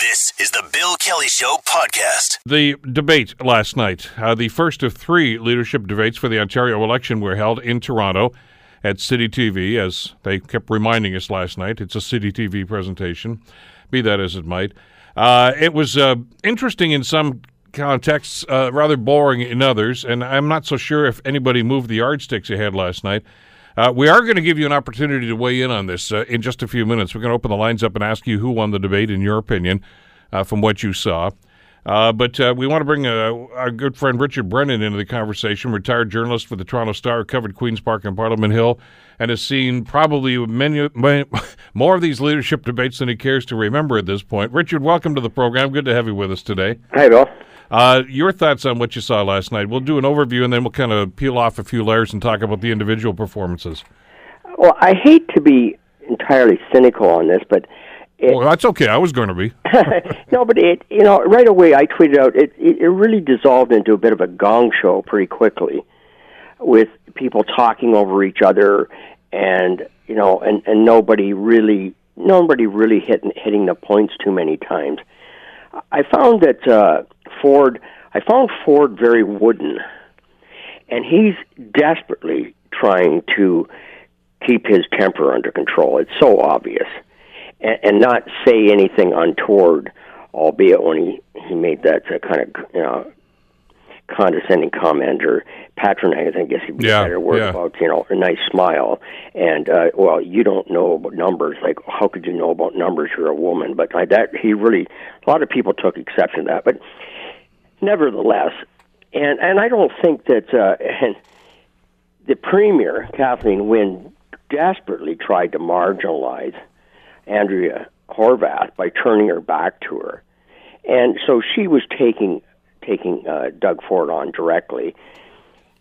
This is the Bill Kelly Show podcast. The debate last night, uh, the first of three leadership debates for the Ontario election, were held in Toronto at City TV, as they kept reminding us last night. It's a City TV presentation, be that as it might. Uh, it was uh, interesting in some contexts, uh, rather boring in others, and I'm not so sure if anybody moved the yardsticks ahead last night. Uh, we are going to give you an opportunity to weigh in on this uh, in just a few minutes. We're going to open the lines up and ask you who won the debate, in your opinion, uh, from what you saw. Uh, but uh, we want to bring uh, our good friend Richard Brennan into the conversation, retired journalist for the Toronto Star, covered Queen's Park and Parliament Hill, and has seen probably many, many more of these leadership debates than he cares to remember at this point. Richard, welcome to the program. Good to have you with us today. Hi, Bill. Uh, your thoughts on what you saw last night? We'll do an overview and then we'll kind of peel off a few layers and talk about the individual performances. Well, I hate to be entirely cynical on this, but it, well, that's okay. I was going to be. no, but it you know right away I tweeted out it, it it really dissolved into a bit of a gong show pretty quickly, with people talking over each other, and you know, and and nobody really nobody really hitting hitting the points too many times. I found that. uh Ford, I found Ford very wooden, and he's desperately trying to keep his temper under control. It's so obvious, and, and not say anything untoward. Albeit when he he made that uh, kind of you know condescending comment or patronizing, I guess he'd be yeah, a better word yeah. about, you know, a nice smile. And, uh, well, you don't know about numbers. Like, how could you know about numbers? You're a woman. But I, that, he really, a lot of people took exception to that. But nevertheless, and, and I don't think that, uh, and the premier, Kathleen Wynne, desperately tried to marginalize Andrea Horwath by turning her back to her. And so she was taking taking uh, Doug Ford on directly.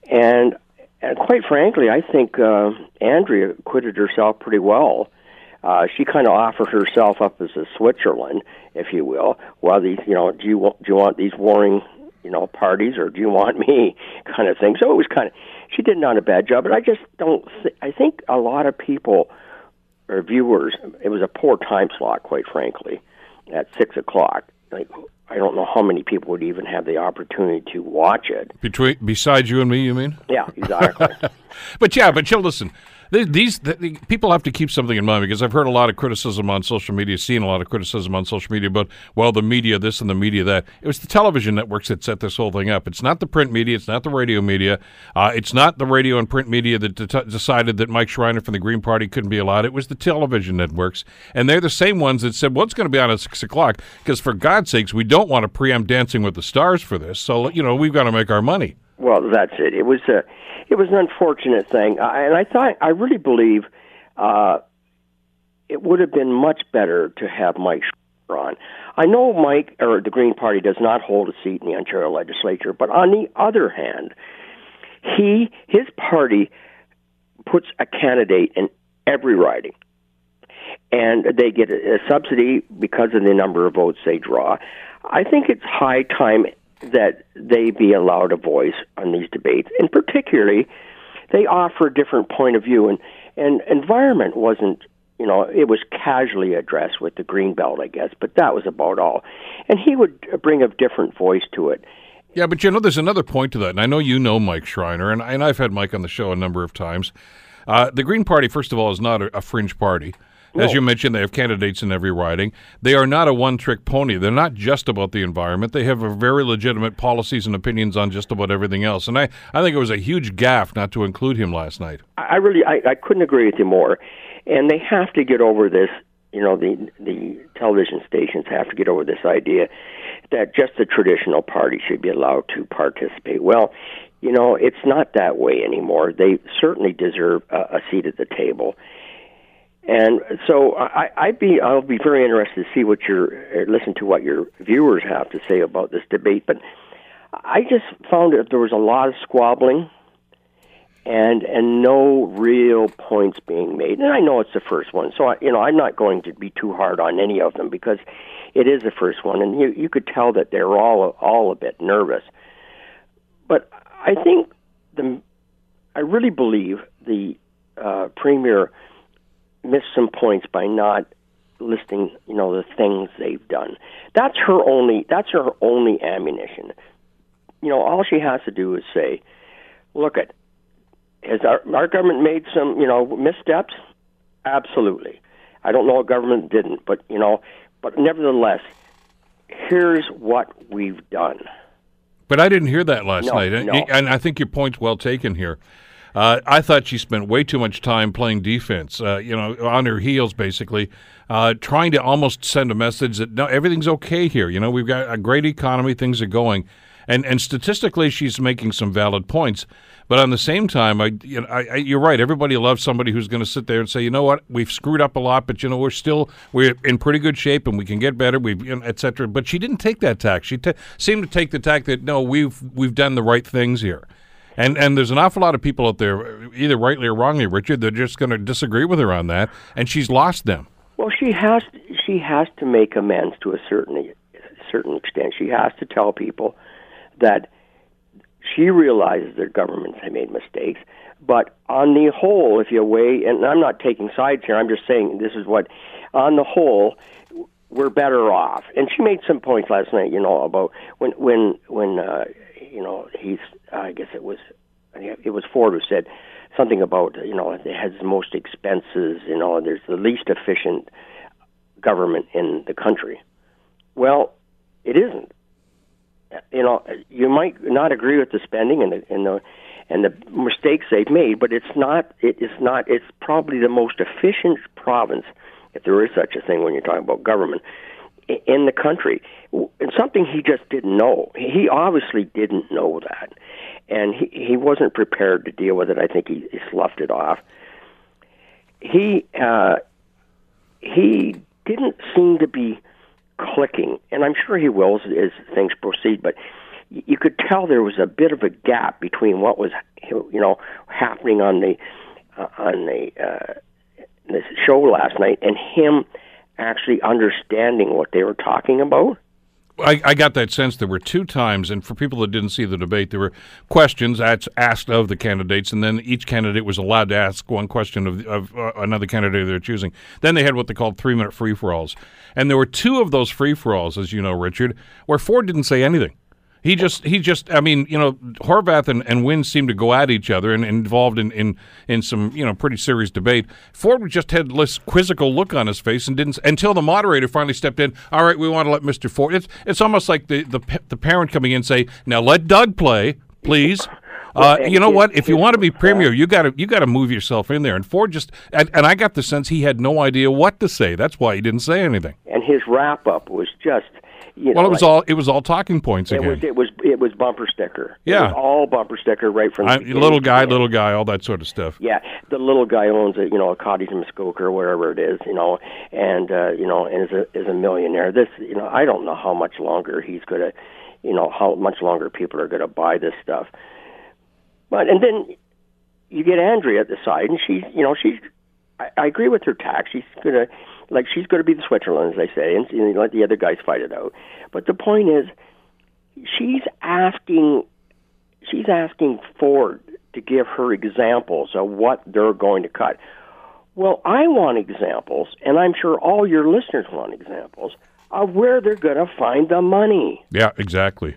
And, and quite frankly, I think uh, Andrea acquitted herself pretty well. Uh, she kind of offered herself up as a Switzerland, if you will. Well, these, you know, do you want, do you want these warring, you know, parties, or do you want me, kind of thing. So it was kind of, she did not a bad job. But I just don't. Th- I think a lot of people or viewers, it was a poor time slot, quite frankly, at six o'clock. Like I don't know how many people would even have the opportunity to watch it. Between besides you and me, you mean? Yeah, exactly. but yeah, but you listen. These the, people have to keep something in mind because I've heard a lot of criticism on social media, seen a lot of criticism on social media but well, the media this and the media that. It was the television networks that set this whole thing up. It's not the print media, it's not the radio media, uh, it's not the radio and print media that de- decided that Mike Schreiner from the Green Party couldn't be allowed. It was the television networks, and they're the same ones that said, "Well, it's going to be on at six o'clock," because for God's sakes, we don't want to preempt Dancing with the Stars for this. So you know, we've got to make our money. Well, that's it. It was a, it was an unfortunate thing, uh, and I thought I really believe uh, it would have been much better to have Mike on. I know Mike or the Green Party does not hold a seat in the Ontario legislature, but on the other hand, he his party puts a candidate in every riding. And they get a subsidy because of the number of votes they draw. I think it's high time that they be allowed a voice on these debates, and particularly they offer a different point of view. And and environment wasn't, you know, it was casually addressed with the green belt, I guess, but that was about all. And he would bring a different voice to it. Yeah, but you know, there's another point to that, and I know you know Mike Schreiner, and, and I've had Mike on the show a number of times. Uh, the Green Party, first of all, is not a, a fringe party. As you mentioned, they have candidates in every riding. They are not a one trick pony. They're not just about the environment. They have very legitimate policies and opinions on just about everything else. And I, I think it was a huge gaffe not to include him last night. I really, I, I couldn't agree with you more. And they have to get over this. You know, the the television stations have to get over this idea that just the traditional party should be allowed to participate. Well, you know, it's not that way anymore. They certainly deserve a, a seat at the table and so I, I'd be I'll be very interested to see what your uh, listen to what your viewers have to say about this debate. But I just found that there was a lot of squabbling and and no real points being made. And I know it's the first one, so I, you know I'm not going to be too hard on any of them because it is the first one, and you you could tell that they're all all a bit nervous. But I think the I really believe the uh, premier missed some points by not listing, you know, the things they've done. That's her only. That's her only ammunition. You know, all she has to do is say, "Look at, has our, our government made some, you know, missteps? Absolutely. I don't know what government didn't, but you know, but nevertheless, here's what we've done." But I didn't hear that last No, night, no. and I think your point's well taken here. Uh, I thought she spent way too much time playing defense, uh, you know, on her heels, basically, uh, trying to almost send a message that no, everything's okay here. You know, we've got a great economy, things are going, and and statistically, she's making some valid points. But on the same time, I, you know, I, I, you're right. Everybody loves somebody who's going to sit there and say, you know what, we've screwed up a lot, but you know we're still we're in pretty good shape and we can get better. We've, you know, et cetera. But she didn't take that tack. She t- seemed to take the tack that no, we've we've done the right things here. And and there's an awful lot of people out there, either rightly or wrongly, Richard, they're just going to disagree with her on that, and she's lost them. Well, she has she has to make amends to a certain certain extent. She has to tell people that she realizes their governments have made mistakes, but on the whole, if you weigh, and I'm not taking sides here, I'm just saying this is what, on the whole, we're better off. And she made some points last night, you know, about when when when uh, you know he's I guess it was it was Ford who said something about you know it has the most expenses, you know, there's the least efficient government in the country. Well, it isn't. You know, you might not agree with the spending and the and the and the mistakes they've made, but it's not. It is not. It's probably the most efficient province, if there is such a thing when you're talking about government, in the country. Something he just didn't know. He obviously didn't know that, and he he wasn't prepared to deal with it. I think he, he sloughed it off. He uh, he didn't seem to be clicking, and I'm sure he will as, as things proceed. But you could tell there was a bit of a gap between what was, you know, happening on the uh, on the uh, this show last night and him actually understanding what they were talking about. I, I got that sense there were two times, and for people that didn't see the debate, there were questions asked, of the candidates, and then each candidate was allowed to ask one question of, of uh, another candidate they're choosing. Then they had what they called three minute free for alls. And there were two of those free for alls, as you know, Richard, where Ford didn't say anything. He just, he just, I mean, you know, Horwath and, and Wynne seemed to go at each other and, involved in, in, in some, you know, pretty serious debate. Ford just had this quizzical look on his face and didn't, until the moderator finally stepped in. All right, we want to let Mr. Ford. It's, it's almost like the, the, the parent coming in and say, now let Doug play, please. Uh, you know what? If you want to be premier, you got to you got to move yourself in there. And Ford just and, and I got the sense he had no idea what to say. That's why he didn't say anything. And his wrap up was just, you know, Well, it was like- all it was all talking points It again. was it was it was bumper sticker. It Yeah. was all bumper sticker right from the I, little guy, end. little guy, all that sort of stuff. Yeah, the little guy owns a you know a cottage in Muskoka or wherever it is, you know, and uh, you know, and is a is a millionaire. This, you know, I don't know how much longer he's gonna, you know, how much longer people are gonna buy this stuff. But and then you get Andrea at the side, and she's, you know, she's. I, I agree with her tack. She's gonna, like, she's gonna be the Switzerland, as they say, and, and let the other guys fight it out. But the point is, she's asking she's asking Ford to give her examples of what they're going to cut. Well, I want examples, and I'm sure all your listeners want examples of where they're going to find the money. Yeah, exactly.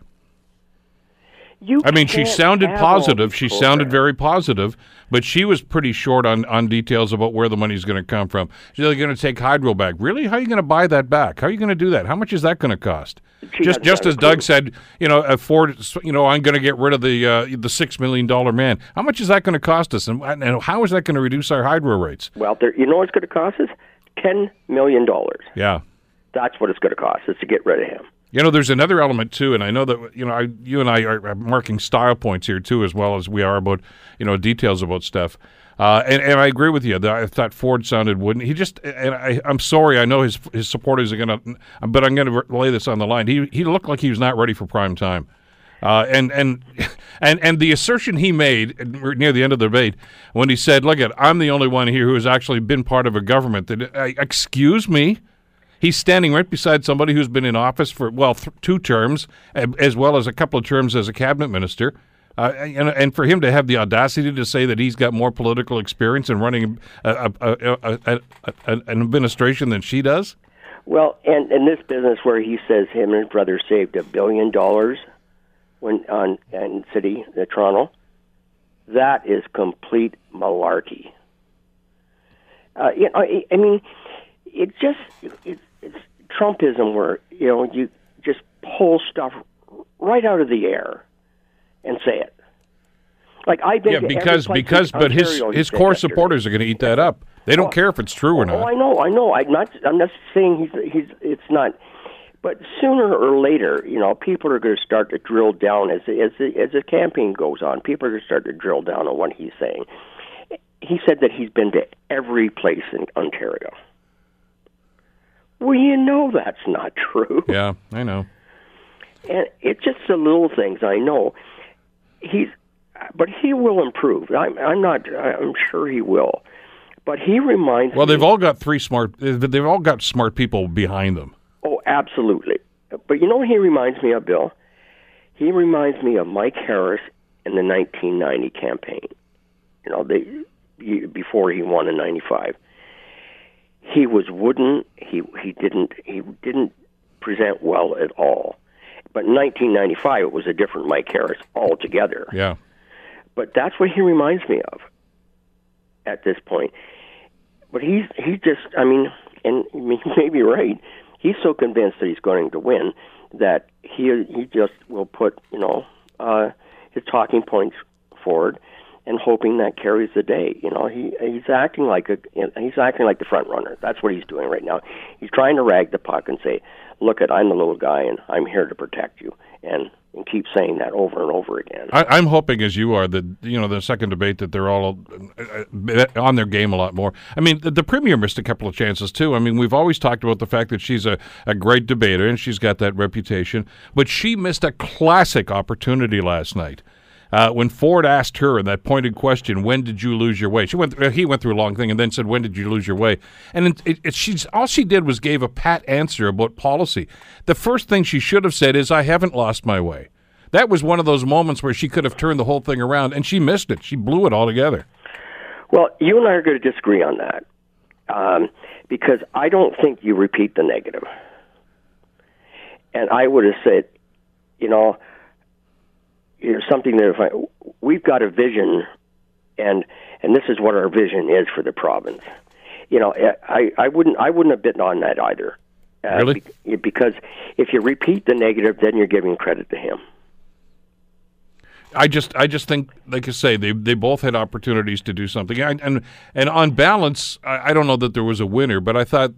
You I mean, she sounded positive. She sounded programs. very positive, but she was pretty short on, on details about where the money's going to come from. She's going to take hydro back. Really? How are you going to buy that back? How are you going to do that? How much is that going to cost? She just just as Doug said, you know, uh, Ford, you know, I'm going to get rid of the uh, the six million dollar man. How much is that going to cost us, and, and how is that going to reduce our hydro rates? Well, there, you know what's going to cost us? $10 million. Yeah. That's what it's going to cost us to get rid of him. You know, there's another element too, and I know that you know, I, you and I are marking style points here too, as well as we are about you know details about stuff. Uh, and, and I agree with you. I thought Ford sounded wooden. He just, and I, I'm sorry. I know his his supporters are going to, but I'm going to lay this on the line. He he looked like he was not ready for prime time. Uh, and and and and the assertion he made near the end of the debate when he said, "Look at, I'm the only one here who has actually been part of a government that, uh, excuse me." He's standing right beside somebody who's been in office for well th- two terms, as well as a couple of terms as a cabinet minister. Uh, and, and for him to have the audacity to say that he's got more political experience in running a, a, a, an administration than she does? Well, and in this business where he says him and his brother saved a billion dollars when on in city, the Toronto, that is complete malarkey. Uh, you know, I, I mean, it just it, Trumpism where you know you just pull stuff right out of the air and say it. Like I've been yeah, because because but his his core supporters are going to eat that up. They don't oh, care if it's true or oh, not. Oh, I know, I know. I'm not. I'm not saying he's he's. It's not. But sooner or later, you know, people are going to start to drill down as as as the campaign goes on. People are going to start to drill down on what he's saying. He said that he's been to every place in Ontario. Well, you know that's not true. Yeah, I know. And it's just the little things I know. He's, but he will improve. I'm, I'm not. I'm sure he will. But he reminds. Well, me, they've all got three smart. They've all got smart people behind them. Oh, absolutely. But you know, he reminds me of Bill. He reminds me of Mike Harris in the 1990 campaign. You know, they before he won in '95 he was wooden. He he didn't he didn't present well at all. But in 1995, it was a different Mike Harris altogether. Yeah. But that's what he reminds me of at this point. But he's he just I mean, and he may be right. He's so convinced that he's going to win that he he just will put you know uh, his talking points forward and hoping that carries the day. You know, he he's acting like a he's acting like the front runner. That's what he's doing right now. He's trying to rag the puck and say, "Look, at I'm the little guy, and I'm here to protect you." And and keep saying that over and over again. I, am hoping, as you are, that you know the second debate that they're all uh, on their game a lot more. I mean, the, the, premier missed a couple of chances too. I mean, we've always talked about the fact that she's a, a great debater and she's got that reputation, but she missed a classic opportunity last night uh, when Ford asked her in that pointed question, "When did you lose your way?" She went. He went through a long thing and then said, "When did you lose your way?" And it, it, she's all she did was gave a pat answer about policy. The first thing she should have said is, "I haven't lost my way." That was one of those moments where she could have turned the whole thing around, and she missed it. She blew it altogether. Well, you and I are going to disagree on that um, because I don't think you repeat the negative. And I would have said, you know, you know, something that if I, we've got a vision, and and this is what our vision is for the province. You know, I I wouldn't I wouldn't have bitten on that either. Uh, really? Be, because if you repeat the negative, then you're giving credit to him. I just, I just think, like I say, they they both had opportunities to do something, and and, and on balance, I, I don't know that there was a winner, but I thought,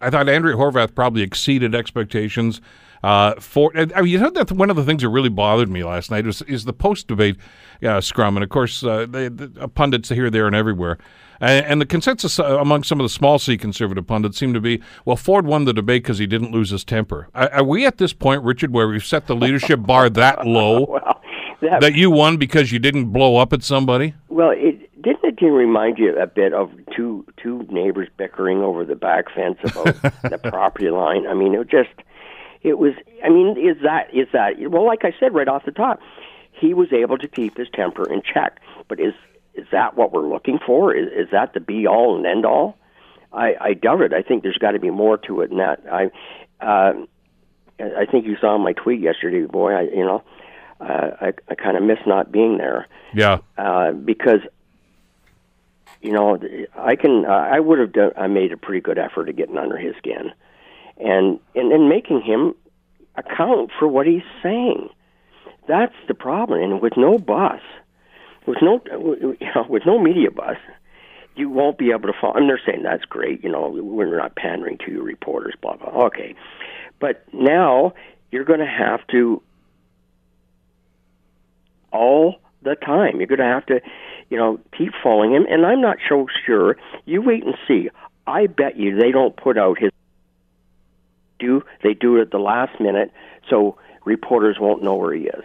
I thought Andrea Horwath probably exceeded expectations. Uh, for I mean, you know that one of the things that really bothered me last night was is the post debate uh, scrum, and of course, uh, they, the pundits here, there, and everywhere. And, and the consensus uh, among some of the small C conservative pundits seemed to be, well, Ford won the debate because he didn't lose his temper. Are, are, we at this point, Richard, where we've set the leadership bar that low well, that, that, you won because you didn't blow up at somebody? Well, it didn't it remind you a bit of two two neighbors bickering over the back fence about the property line? I mean, it just it was. I mean, is that is that? Well, like I said right off the top, he was able to keep his temper in check. But is is that what we're looking for? Is, is that the be all and end all? I, I doubt it. I think there's got to be more to it than that. I, uh, I think you saw my tweet yesterday, boy. I, you know, uh, I, I kind of miss not being there. Yeah. Uh, because, you know, I can. Uh, I would have done. I made a pretty good effort of getting under his skin and and, and making him account for what he's saying. That's the problem. And with no bus, with no you know, with no media bus, you won't be able to follow. And they're saying that's great. You know, we're not pandering to your reporters. Blah blah. Okay, but now you're going to have to all the time. You're going to have to, you know, keep following him. And I'm not so sure. You wait and see. I bet you they don't put out his do they do it at the last minute so reporters won't know where he is.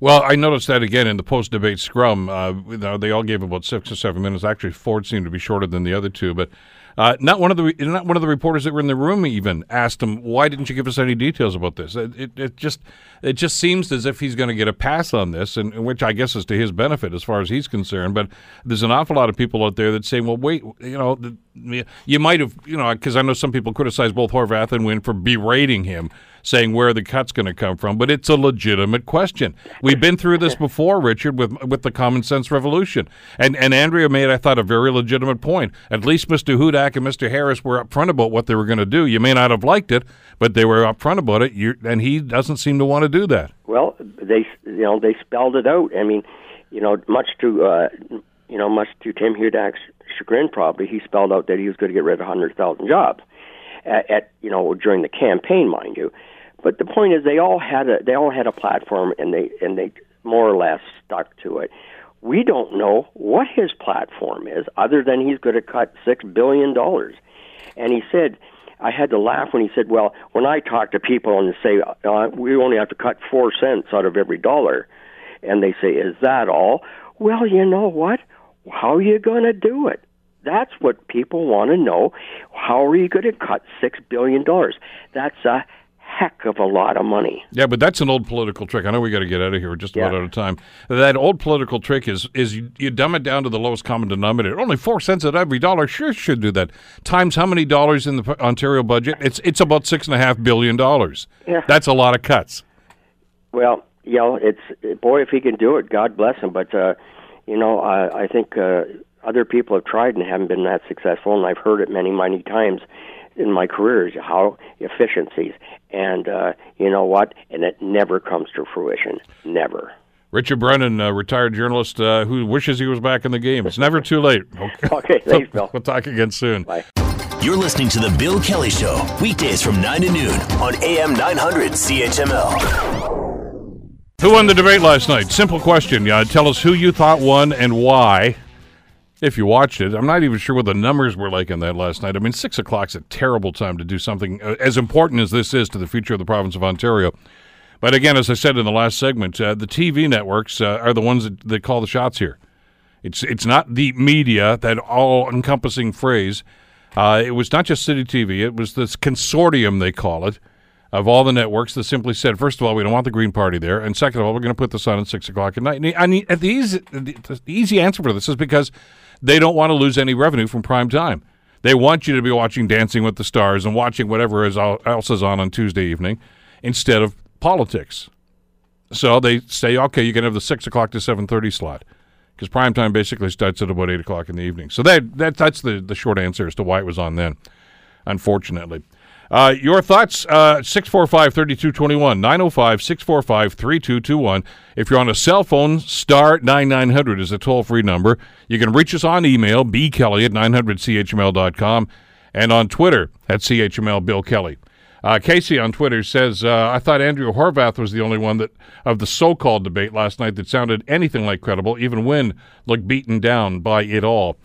Well, I noticed that again in the post-debate scrum. Uh, they all gave about six or seven minutes. Actually, Ford seemed to be shorter than the other two, but Uh, not one of the not one of the reporters that were in the room even asked him, "Why didn't you give us any details about this?" It, it, it just it just seems as if he's going to get a pass on this, and which I guess is to his benefit as far as he's concerned. But there's an awful lot of people out there that say, "Well, wait, you know, the, you might have, you know, because I know some people criticize both Horwath and Wynne for berating him." Saying where the cut's going to come from, but it's a legitimate question. We've been through this before, Richard, with with the common sense revolution, and and Andrea made, I thought, a very legitimate point. At least Mr. Hudak and Mr. Harris were upfront about what they were going to do. You may not have liked it, but they were upfront about it. You, and he doesn't seem to want to do that. Well, they you know they spelled it out. I mean, you know, much to uh, you know much to Tim Hudak's chagrin, probably he spelled out that he was going to get rid of hundred thousand jobs at, at you know during the campaign, mind you. But the point is, they all had a they all had a platform, and they and they more or less stuck to it. We don't know what his platform is, other than he's going to cut six billion dollars. And he said, I had to laugh when he said, "Well, when I talk to people and say uh, we only have to cut four cents out of every dollar," and they say, "Is that all?" Well, you know what? How are you going to do it? That's what people want to know. How are you going to cut six billion dollars? That's a heck of a lot of money. Yeah, but that's an old political trick. I know we got to get out of here. We're just about yeah. out of time. That old political trick is is you, you, dumb it down to the lowest common denominator. Only four cents at every dollar. Sure, should do that. Times how many dollars in the Ontario budget? It's it's about six and a half billion dollars. Yeah, that's a lot of cuts. Well, you know, it's boy, if he can do it, God bless him. But uh, you know, I, I think. Uh, other people have tried and haven't been that successful, and I've heard it many, many times in my career is how efficiencies, and uh, you know what, and it never comes to fruition, never. Richard Brennan, a retired journalist uh, who wishes he was back in the game. It's never too late. Okay, okay thanks, Bill. We'll talk again soon. Bye. You're listening to The Bill Kelly Show, weekdays from 9 to noon on AM 900 CHML. Who won the debate last night? Simple question. Yeah, tell us who you thought won and why if you watched it. I'm not even sure what the numbers were like in that last night. I mean, six o'clock's a terrible time to do something uh, as important as this is to the future of the province of Ontario. But again, as I said in the last segment, uh, the TV networks uh, are the ones that, that call the shots here. It's it's not the media, that all-encompassing phrase. Uh, it was not just City TV; it was this consortium they call it of all the networks that simply said, first of all, we don't want the Green Party there, and second of all, we're going to put this on at six o'clock at night. And the, the, easy, the easy answer for this is because they don't want to lose any revenue from prime time. They want you to be watching Dancing with the Stars and watching whatever is else is on on Tuesday evening instead of politics. So they say, okay, you can have the six o'clock to seven thirty slot because prime time basically starts at about eight o'clock in the evening. So that, that that's the the short answer as to why it was on then. Unfortunately. Uh, your thoughts, uh, 645 3221, 905 645 3221. If you're on a cell phone, star 9900 is a toll free number. You can reach us on email, bkelly at 900chml.com, and on Twitter at CHML Bill Kelly. Uh, Casey on Twitter says, uh, I thought Andrew Horwath was the only one that of the so called debate last night that sounded anything like credible, even when looked beaten down by it all.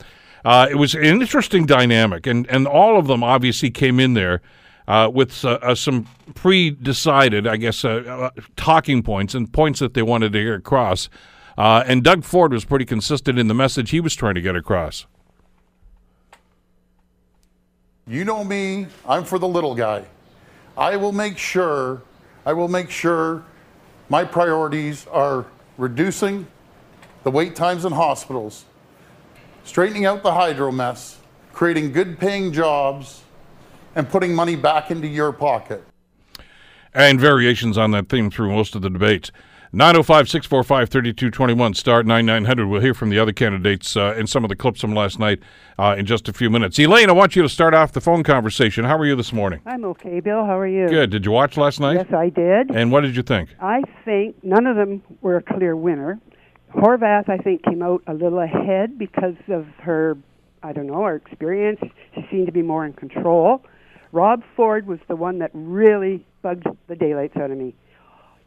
Uh, it was an interesting dynamic, and, and all of them obviously came in there uh, with uh, uh, some pre-decided, I guess, uh, uh, talking points and points that they wanted to get across. And Doug Ford was pretty consistent in the message he was trying to get across. You know me, I'm for the little guy. I will make sure, I will make sure my priorities are reducing the wait times in hospitals, straightening out the hydro mess, creating good paying jobs, and putting money back into your pocket. And variations on that theme through most of the debates. 905 645 3221, start 9900. We'll hear from the other candidates uh, in some of the clips from last night uh, in just a few minutes. Elaine, I want you to start off the phone conversation. How are you this morning? I'm okay, Bill. How are you? Good. Did you watch last night? Yes, I did. And what did you think? I think none of them were a clear winner. Horwath, I think, came out a little ahead because of her, I don't know, her experience. She seemed to be more in control. Rob Ford was the one that really bugged the daylights out of me.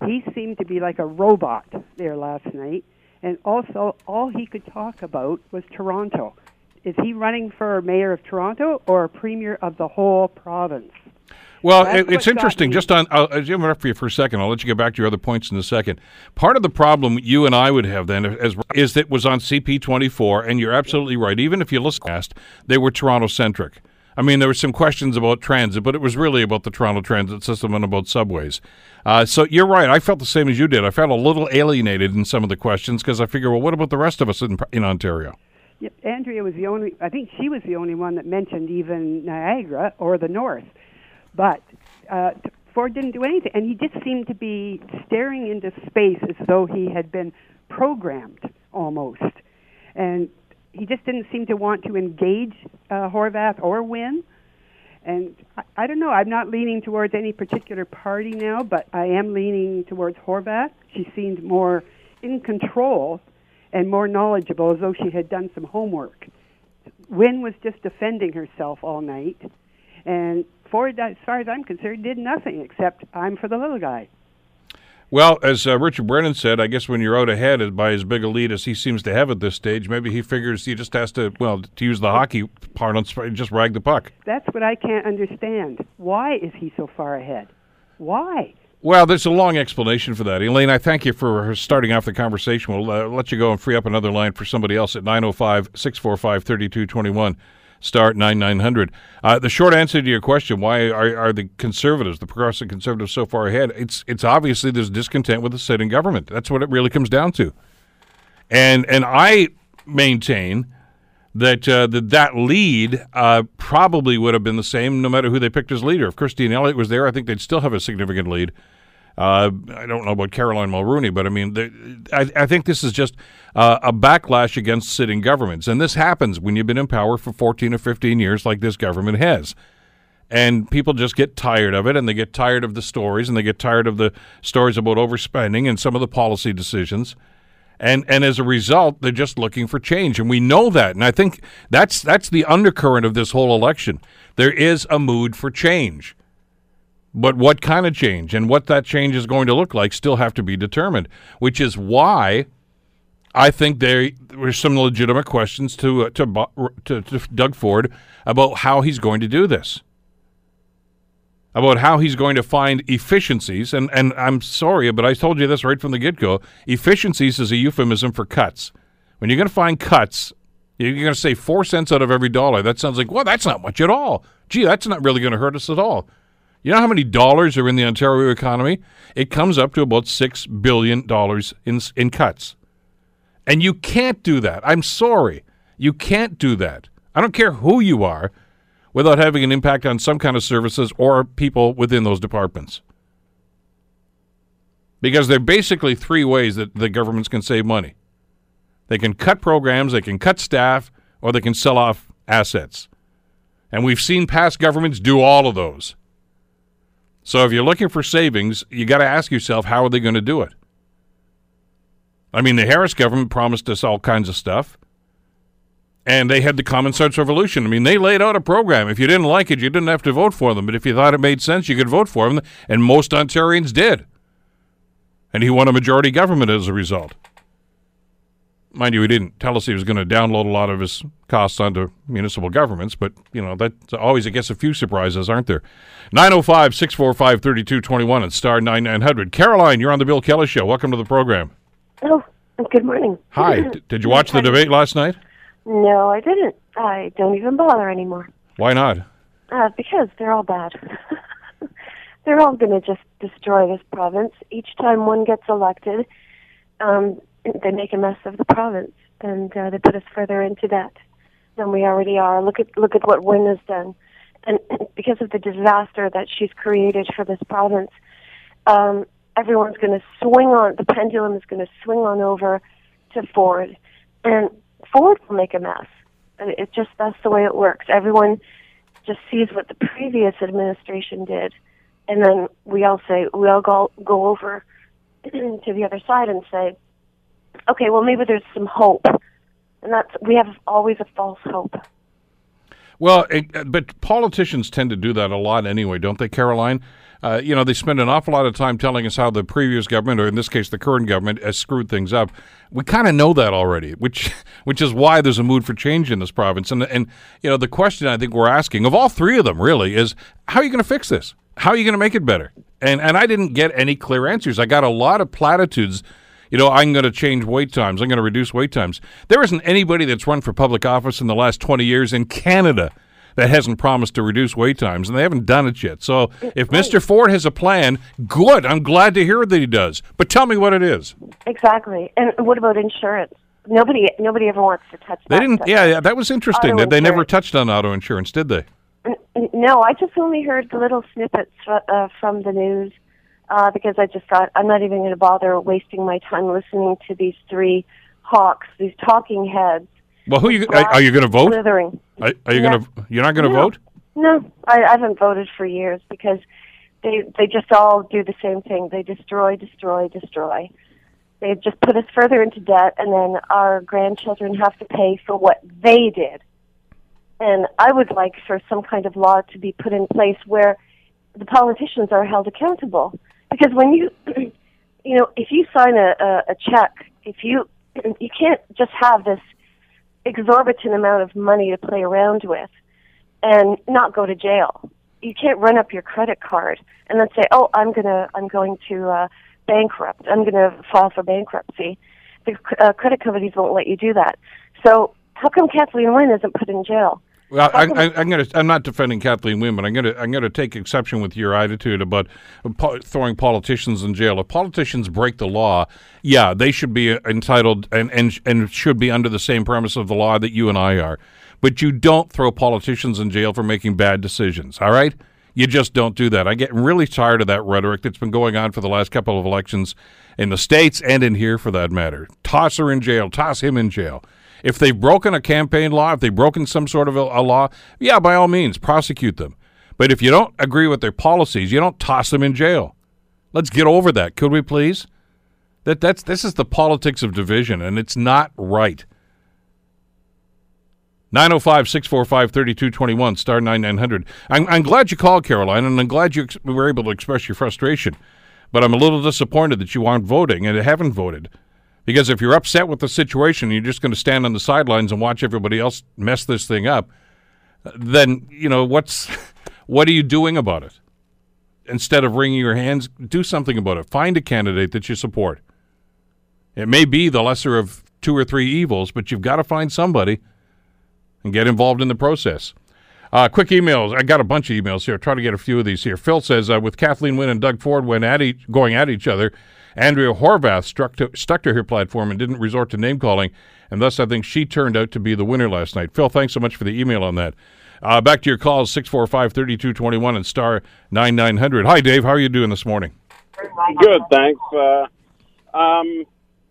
He seemed to be like a robot there last night, and also all he could talk about was Toronto. Is he running for mayor of Toronto or premier of the whole province? Well, it, it's interesting. Just on, I'll, I'll interrupt for you for a second. I'll let you get back to your other points in a second. Part of the problem you and I would have then as, is that it was on CP24, and you're absolutely right. Even if you listen past, they were Toronto centric. I mean, there were some questions about transit, but it was really about the Toronto transit system and about subways. Uh, so you're right. I felt the same as you did. I felt a little alienated in some of the questions because I figure, well, what about the rest of us in, in Ontario? Yeah, Andrea was the only. I think she was the only one that mentioned even Niagara or the North, but uh, Ford didn't do anything, and he just seemed to be staring into space as though he had been programmed almost, and he just didn't seem to want to engage uh, Horwath or Wynne. And I, I don't know. I'm not leaning towards any particular party now, but I am leaning towards Horwath. She seemed more in control and more knowledgeable, as though she had done some homework. Wynne was just defending herself all night, and Ford, as far as I'm concerned, did nothing except I'm for the little guy. Well, as uh, Richard Brennan said, I guess when you're out ahead by as big a lead as he seems to have at this stage, maybe he figures he just has to, well, to use the hockey part, parlance, just rag the puck. That's what I can't understand. Why is he so far ahead? Why? Well, there's a long explanation for that. Elaine, I thank you for starting off the conversation. We'll uh, let you go and free up another line for somebody else at 905 645 3221 start 9900. Uh, the short answer to your question, why are, are the conservatives, the progressive conservatives, so far ahead? It's it's obviously there's discontent with the sitting government. That's what it really comes down to. And and I maintain that uh, that, that lead uh, probably would have been the same no matter who they picked as leader. If Christine Elliott was there, I think they'd still have a significant lead. Uh, I don't know about Caroline Mulroney, but I mean, I, I, think this is just uh, a backlash against sitting governments. And this happens when you've been in power for 14 or 15 years, like this government has. And people just get tired of it, and they get tired of the stories, and they get tired of the stories about overspending and some of the policy decisions. And, and as a result, they're just looking for change, and we know that. And I think that's that's the undercurrent of this whole election. There is a mood for change but what kind of change and what that change is going to look like still have to be determined, which is why I think there were some legitimate questions to, uh, to, to, to Doug Ford about how he's going to do this about how he's going to find efficiencies. And, and I'm sorry, but I told you this right from the get go. Efficiencies is a euphemism for cuts. When you're going to find cuts, you're going to say four cents out of every dollar. That sounds like, well, that's not much at all. Gee, that's not really going to hurt us at all. You know how many dollars are in the Ontario economy? It comes up to about $6 billion in, in cuts. And you can't do that. I'm sorry. You can't do that. I don't care who you are without having an impact on some kind of services or people within those departments. Because there are basically three ways that the governments can save money they can cut programs, they can cut staff, or they can sell off assets. And we've seen past governments do all of those. So if you're looking for savings, you got to ask yourself, how are they going to do it? I mean, the Harris government promised us all kinds of stuff, and they had the common sense revolution. I mean, they laid out a program. If you didn't like it, you didn't have to vote for them. But if you thought it made sense, you could vote for them, and most Ontarians did. And he won a majority government as a result. Mind you, he didn't tell us he was going to download a lot of his costs onto municipal governments, but, you know, that's always, I guess, a few surprises, aren't there? 905 645 3221 and star 9900. Caroline, you're on the Bill Kelly Show. Welcome to the program. Oh, good morning. Hi. D- did you watch the debate last night? No, I didn't. I don't even bother anymore. Why not? Uh, because they're all bad. they're all going to just destroy this province. Each time one gets elected, um, they make a mess of the province, and uh, they put us further into debt than we already are. Look at look at what Wynne has done, and because of the disaster that she's created for this province, um, everyone's going to swing on. The pendulum is going to swing on over to Ford, and Ford will make a mess. And it just that's the way it works. Everyone just sees what the previous administration did, and then we all say we all go go over to the other side and say okay, well maybe there's some hope, and that's we have always a false hope. Well, it, uh, but politicians tend to do that a lot anyway, don't they, Caroline? Uh, you know, they spend an awful lot of time telling us how the previous government, or in this case, the current government, has screwed things up. We kind of know that already, which which is why there's a mood for change in this province. And and you know, the question I think we're asking of all three of them really is, how are you going to fix this? How are you going to make it better? And and I didn't get any clear answers. I got a lot of platitudes you know, I'm going to change wait times. I'm going to reduce wait times. There isn't anybody that's run for public office in the last 20 years in Canada that hasn't promised to reduce wait times, and they haven't done it yet. So if Mr. Ford has a plan, good. I'm glad to hear that he does. But tell me what it is. Exactly. And what about insurance? Nobody, nobody ever wants to touch. They that didn't. stuff. Yeah, yeah, that was interesting. Auto That they never touched on auto insurance, did they? No, I just only heard the little snippets uh, from the news uh, because I just thought I'm not even going to bother wasting my time listening to these three hawks, these talking heads. Well, who you are, are you going to vote? Slithering. Are, are you No. going to? You're not going to No. vote? No, I, I haven't voted for years because they they just all do the same thing. They destroy, destroy, destroy. They just put us further into debt, and then our grandchildren have to pay for what they did. And I would like for some kind of law to be put in place where the politicians are held accountable. Because when you, you know, if you sign a, a, a check, if you you can't just have this exorbitant amount of money to play around with and not go to jail. You can't run up your credit card and then say, "Oh, I'm gonna, I'm going to uh, bankrupt. I'm gonna file for bankruptcy." The uh, credit companies won't let you do that. So, how come Kathleen Wynne isn't put in jail? Well, I, I, I'm going to. I'm not defending Kathleen Wynne, but I'm going to. I'm going to take exception with your attitude about uh, po- throwing politicians in jail. If politicians break the law, yeah, they should be entitled and and and should be under the same premise of the law that you and I are. But you don't throw politicians in jail for making bad decisions. All right. You just don't do that. I get really tired of that rhetoric that's been going on for the last couple of elections in the states and in here, for that matter. Toss her in jail. Toss him in jail. If they've broken a campaign law, if they've broken some sort of a, a law, yeah, by all means, prosecute them. But if you don't agree with their policies, you don't toss them in jail. Let's get over that, could we please? That that's this is the politics of division, and it's not right. 905 645 3221, star 9900. I'm, I'm glad you called, Caroline, and I'm glad you ex- were able to express your frustration. But I'm a little disappointed that you aren't voting and haven't voted. Because if you're upset with the situation, you're just going to stand on the sidelines and watch everybody else mess this thing up. Then you know what's what are you doing about it? Instead of wringing your hands, do something about it. Find a candidate that you support. It may be the lesser of two or three evils, but you've got to find somebody and get involved in the process. Uh, quick emails. I got a bunch of emails here. Try to get a few of these here. Phil says, uh, with Kathleen Wynne and Doug Ford when at each, going at each other, Andrea Horwath struck to, stuck to her platform and didn't resort to name calling, and thus I think she turned out to be the winner last night. Phil, thanks so much for the email on that. Uh, back to your calls, 645 3221 and star 9900. Hi, Dave. How are you doing this morning? Good, thanks. Uh, um,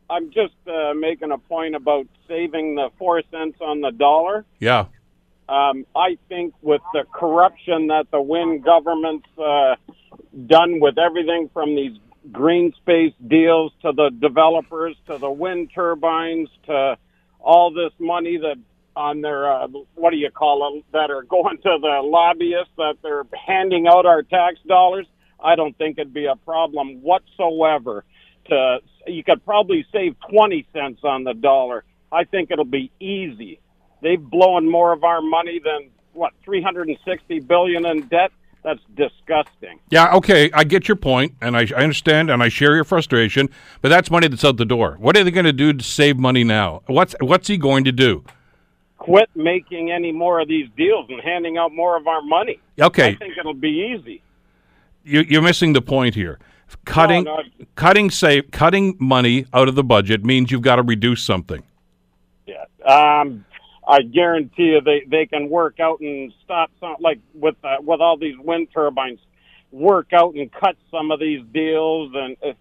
I'm just uh, making a point about saving the four cents on the dollar. Yeah. Um, I think with the corruption that the Wynne government's uh, done with everything from these green space deals to the developers to the wind turbines to all this money that on their uh, what do you call it that are going to the lobbyists that they're handing out our tax dollars. I don't think it'd be a problem whatsoever. To you could probably save twenty cents on the dollar. I think it'll be easy. They've blown more of our money than what 360 billion in debt. That's disgusting. Yeah, okay, I get your point, and I, I understand, and I share your frustration. But that's money that's out the door. What are they going to do to save money now? What's what's he going to do? Quit making any more of these deals and handing out more of our money. Okay, I think it'll be easy. you, you're missing the point here. Cutting, No, no. cutting, save, cutting money out of the budget means you've got to reduce something. Yeah. Um, I guarantee you they, they can work out and stop some like with uh, with all these wind turbines, work out and cut some of these deals, and uh,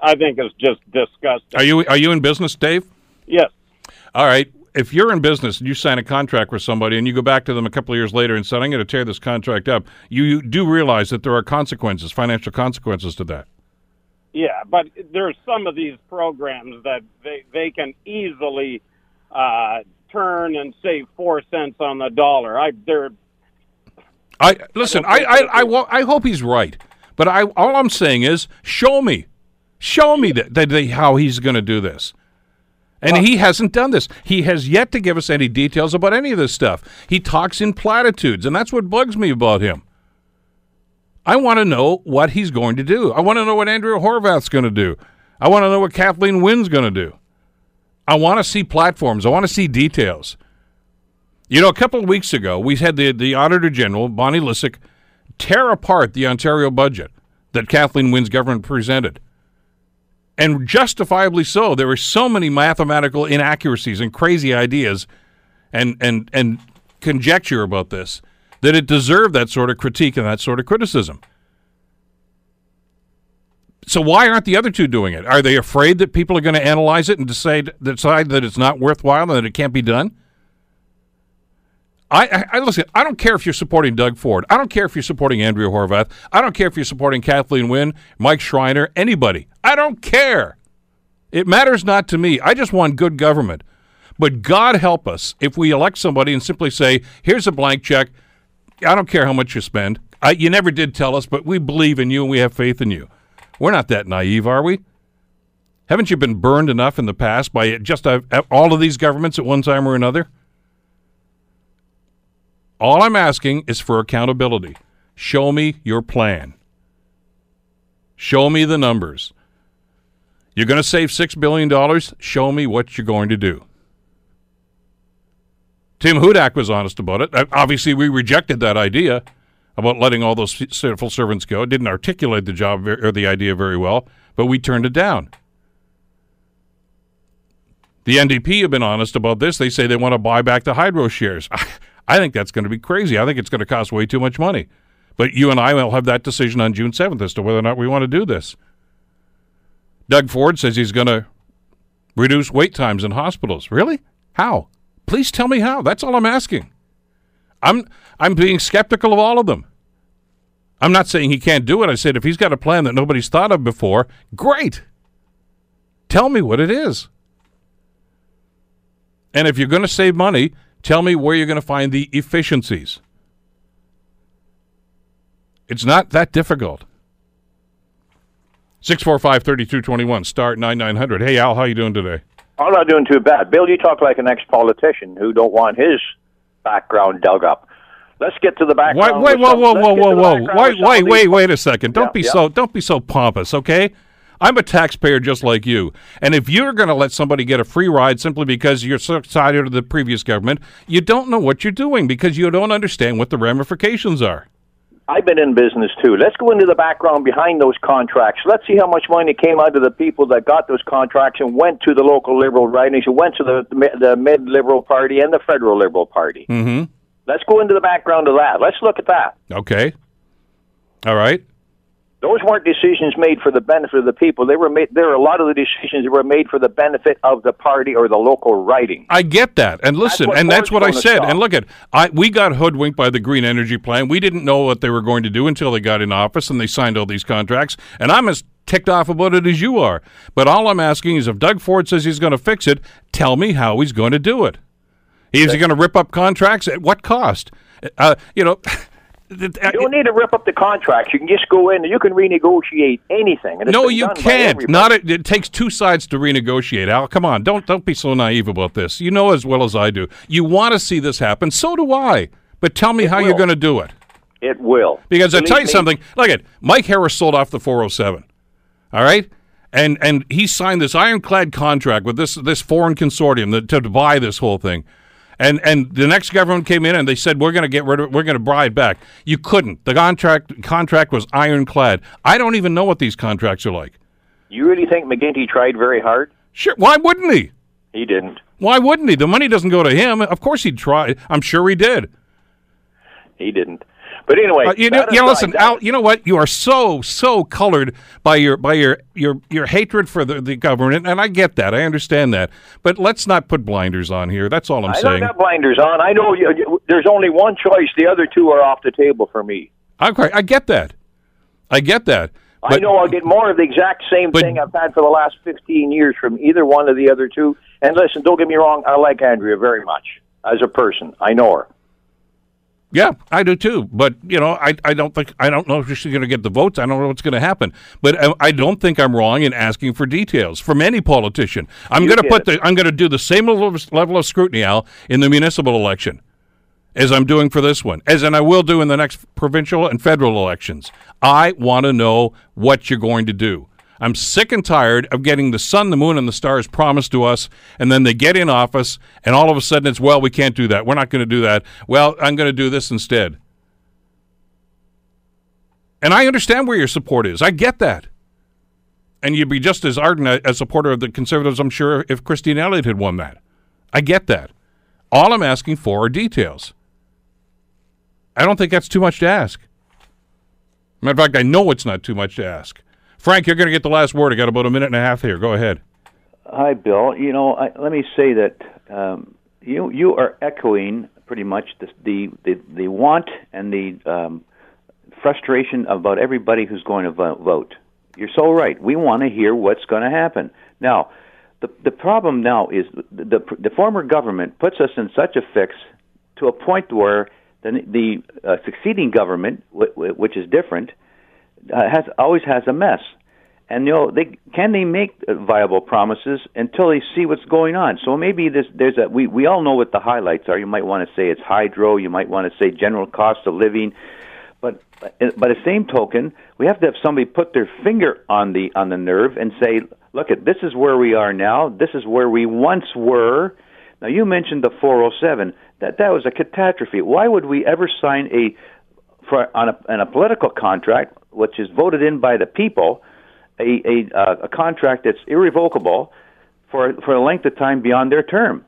I think it's just disgusting. Are you are you in business, Dave? yes. All right. If you're in business and you sign a contract with somebody and you go back to them a couple of years later and said, "I'm going to tear this contract up," you, you do realize that there are consequences, financial consequences to that. Yeah, but there's some of these programs that they they can easily uh, turn and save four cents on the dollar. I they're I listen. I I, I, wa- I hope he's right, but I all I'm saying is show me, show me that, that they, how he's going to do this. And he hasn't done this. He has yet to give us any details about any of this stuff. He talks in platitudes, and that's what bugs me about him. I want to know what he's going to do. I want to know what Andrea Horwath's going to do. I want to know what Kathleen Wynne's going to do. I want to see platforms. I want to see details. You know, a couple of weeks ago, we had the, the Auditor General, Bonnie Lysyk, tear apart the Ontario budget that Kathleen Wynne's government presented. And justifiably so. There were so many mathematical inaccuracies and crazy ideas and, and, and conjecture about this that it deserved that sort of critique and that sort of criticism. So why aren't the other two doing it? Are they afraid that people are going to analyze it and decide decide that it's not worthwhile and that it can't be done? I, I, I, listen. I don't care if you're supporting Doug Ford. I don't care if you're supporting Andrea Horwath. I don't care if you're supporting Kathleen Wynne, Mike Schreiner, anybody. I don't care. It matters not to me. I just want good government. But God help us if we elect somebody and simply say, "Here's a blank check. I don't care how much you spend. I, you never did tell us, but we believe in you and we have faith in you." We're not that naive, are we? Haven't you been burned enough in the past by just all of these governments at one time or another? All I'm asking is for accountability. Show me your plan. Show me the numbers. You're going to save $6 billion? Show me what you're going to do. Tim Hudak was honest about it. Uh, obviously, we rejected that idea about letting all those civil servants go. Didn't articulate the job or the idea very well, but we turned it down. The NDP have been honest about this. They say they want to buy back the hydro shares. I think that's going to be crazy. I think it's going to cost way too much money. But you and I will have that decision on June 7th as to whether or not we want to do this. Doug Ford says he's going to reduce wait times in hospitals. Really? How? Please tell me how. That's all I'm asking. I'm I'm being skeptical of all of them. I'm not saying he can't do it. I said if he's got a plan that nobody's thought of before, great. Tell me what it is. And if you're going to save money, tell me where you're going to find the efficiencies. It's not that difficult. 645-3221, start 9900. Hey, Al, how you doing today? I'm not doing too bad. Bill, you talk like an ex-politician who don't want his background dug up. Let's get to the background. Wait, wait, whoa, whoa, whoa, whoa, whoa! Wait, wait, wait, wait a second. Don't yeah, be yeah. so don't be so pompous, okay? I'm a taxpayer just like you. And if you're going to let somebody get a free ride simply because you're so excited of the previous government, you don't know what you're doing because you don't understand what the ramifications are. I've been in business too. Let's go into the background behind those contracts. Let's see how much money came out of the people that got those contracts and went to the local liberal ridings, and went to the the mid liberal party and the federal liberal party. Mm-hmm. Let's go into the background of that. Let's look at that. Okay. All right. Those weren't decisions made for the benefit of the people. They were made. There are a lot of the decisions that were made for the benefit of the party or the local riding. I get that, and listen, that's and that's what I said. Stop. And look at, I we got hoodwinked by the green energy plan. We didn't know what they were going to do until they got in office and they signed all these contracts. And I'm as ticked off about it as you are. But all I'm asking is, if Doug Ford says he's going to fix it, tell me how he's going to do it. Is he going to rip up contracts at what cost? Uh, you know. you don't need to rip up the contracts. You can just go in and you can renegotiate anything. no, you can't. Not a, it takes two sides to renegotiate. Al, come on, don't don't be so naive about this. You know as well as I do. You want to see this happen. So do I. But tell me it how will. you're going to do it. It will. Because I tell you me. something. Look at Mike Harris sold off the 407. All right. And and he signed this ironclad contract with this this foreign consortium that, to buy this whole thing. And and the next government came in and they said we're going to get rid of it. We're going to buy it back. You couldn't. The contract contract was ironclad. I don't even know what these contracts are like. You really think McGuinty tried very hard? Sure. Why wouldn't he? He didn't. Why wouldn't he? The money doesn't go to him. Of course he'd try. I'm sure he did. He didn't. But anyway, uh, you know, know listen, Al. You know what? You are so so colored by your by your your your hatred for the, the government, and I get that. I understand that. But let's not put blinders on here. That's all I'm I saying. I don't blinders on. I know you, there's only one choice. The other two are off the table for me. Okay, I get that. I get that. But, I know I'll get more of the exact same but, thing I've had for the last 15 years from either one of the other two. And listen, don't get me wrong, I like Andrea very much as a person. I know her. Yeah, I do too. But you know, I, I don't think I don't know if she's going to get the votes. I don't know what's going to happen. But I, I, don't think I'm wrong in asking for details from any politician. I'm going to put the I'm going to do the same level of, level of scrutiny, Al, in the municipal election as I'm doing for this one, as and I will do in the next provincial and federal elections. I want to know what you're going to do. I'm sick and tired of getting the sun, the moon, and the stars promised to us, and then they get in office, and all of a sudden it's, well, we can't do that. We're not going to do that. Well, I'm going to do this instead. And I understand where your support is. I get that. And you'd be just as ardent a, a supporter of the Conservatives, I'm sure, if Christine Elliott had won that. I get that. All I'm asking for are details. I don't think that's too much to ask. Matter of fact, I know it's not too much to ask. Frank, you're going to get the last word. I got about a minute and a half here. Go ahead. Hi, Bill. You know, I, let me say that um, you you are echoing pretty much the the the, the want and the um, frustration about everybody who's going to vote. You're so right. We want to hear what's going to happen. Now, the the problem now is the, the the former government puts us in such a fix to a point where the the uh, succeeding government, w- w- which is different, Uh, has always has a mess. And you know, they can they make viable promises until they see what's going on. So maybe this there's a we we all know what the highlights are. You might want to say it's hydro. You might want to say general cost of living. But by the same token, we have to have somebody put their finger on the on the nerve and say, look, at this is where we are now. This is where we once were. Now you mentioned the 407. That that was a catastrophe. Why would we ever sign a for on a, on a political contract, which is voted in by the people, a a, uh, a contract that's irrevocable for for a length of time beyond their term?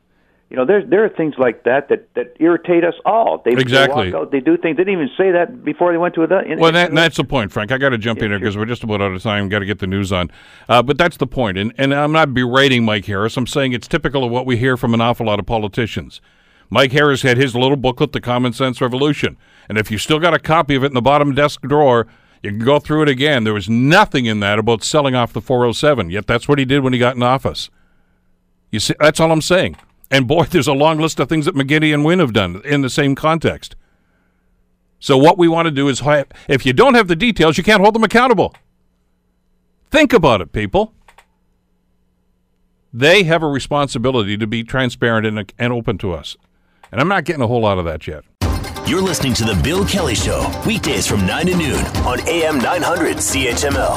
You know, there there are things like that that, that irritate us all. They, exactly. They, walk out, they do things. They didn't even say that before they went to a. In, well, that, that's the point, Frank. I got to jump yeah, in here because sure. we're just about out of time. Got to get the news on. Uh, but that's the point. And and I'm not berating Mike Harris. I'm saying it's typical of what we hear from an awful lot of politicians. Mike Harris had his little booklet, The Common Sense Revolution. And if you still got a copy of it in the bottom desk drawer, you can go through it again. There was nothing in that about selling off the 407, yet that's what he did when he got in office. You see, that's all I'm saying. And boy, there's a long list of things that McGuinty and Wynne have done in the same context. So what we want to do is, if you don't have the details, you can't hold them accountable. Think about it, people. They have a responsibility to be transparent and, and open to us. And I'm not getting a whole lot of that yet. You're listening to The Bill Kelly Show, weekdays from 9 to noon on AM 900 CHML.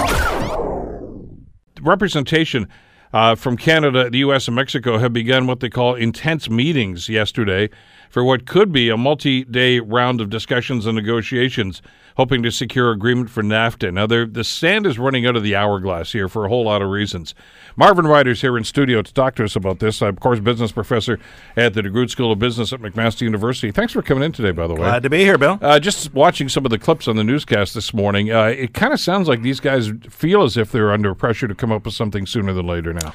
Representation uh, from Canada, the U.S., and Mexico have begun what they call intense meetings yesterday for what could be a multi day round of discussions and negotiations hoping to secure agreement for NAFTA. Now, the sand is running out of the hourglass here for a whole lot of reasons. Marvin Ryder's here in studio to talk to us about this. I'm, of course, business professor at the DeGroote School of Business at McMaster University. Thanks for coming in today, by the way. Glad to be here, Bill. Uh, just watching some of the clips on the newscast this morning, uh, it kind of sounds like these guys feel as if they're under pressure to come up with something sooner than later now.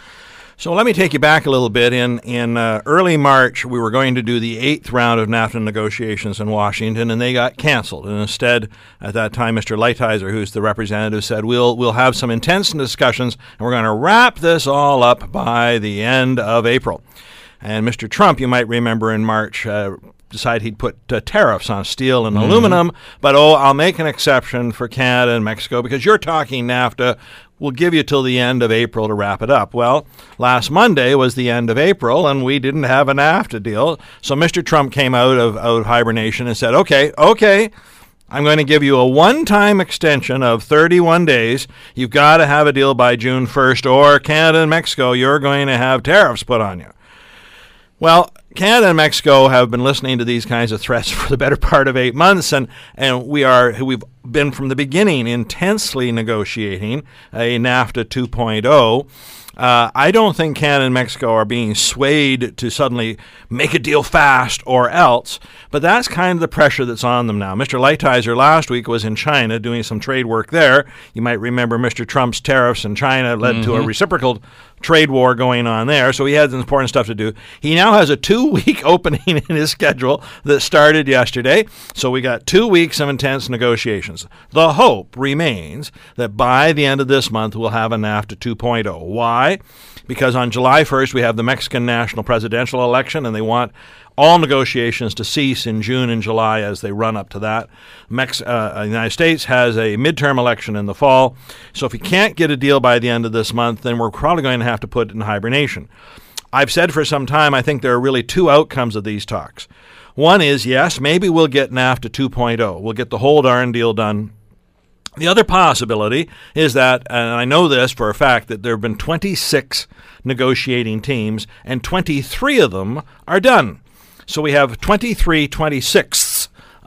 So let me take you back a little bit. In in uh, early March, we were going to do the eighth round of NAFTA negotiations in Washington, and they got canceled. And instead, at that time, Mr. Lighthizer, who's the representative, said we'll we'll have some intense discussions, and we're going to wrap this all up by the end of April. And Mr. Trump, you might remember in March, uh, decided he'd put uh, tariffs on steel and mm-hmm. aluminum, but oh, I'll make an exception for Canada and Mexico because you're talking NAFTA. We'll give you till the end of April to wrap it up. Well, last Monday was the end of April, and we didn't have a NAFTA deal. So Mr. Trump came out of, out of hibernation and said, okay, okay, I'm going to give you a one time extension of 31 days. You've got to have a deal by June 1st, or Canada and Mexico, you're going to have tariffs put on you. Well, Canada and Mexico have been listening to these kinds of threats for the better part of eight months, and, and we are we've been from the beginning intensely negotiating a NAFTA 2.0. Uh, I don't think Canada and Mexico are being swayed to suddenly make a deal fast or else, but that's kind of the pressure that's on them now. Mr. Lighthizer last week was in China doing some trade work there. You might remember Mr. Trump's tariffs in China led mm-hmm. to a mm-hmm. reciprocal trade war going on there, so he had some important stuff to do. He now has a two week opening in his schedule that started yesterday, so we got two weeks of intense negotiations. The hope remains that by the end of this month, we'll have a NAFTA 2.0. Why? Because on July 1st, we have the Mexican national presidential election, and they want all negotiations to cease in June and July as they run up to that. Mex- uh, the United States has a midterm election in the fall. So if we can't get a deal by the end of this month, then we're probably going to have to put it in hibernation. I've said for some time I think there are really two outcomes of these talks. One is yes, maybe we'll get NAFTA 2.0. We'll get the whole darn deal done The other possibility is that, and I know this for a fact, that there have been 26 negotiating teams, and 23 of them are done. So we have 23 26ths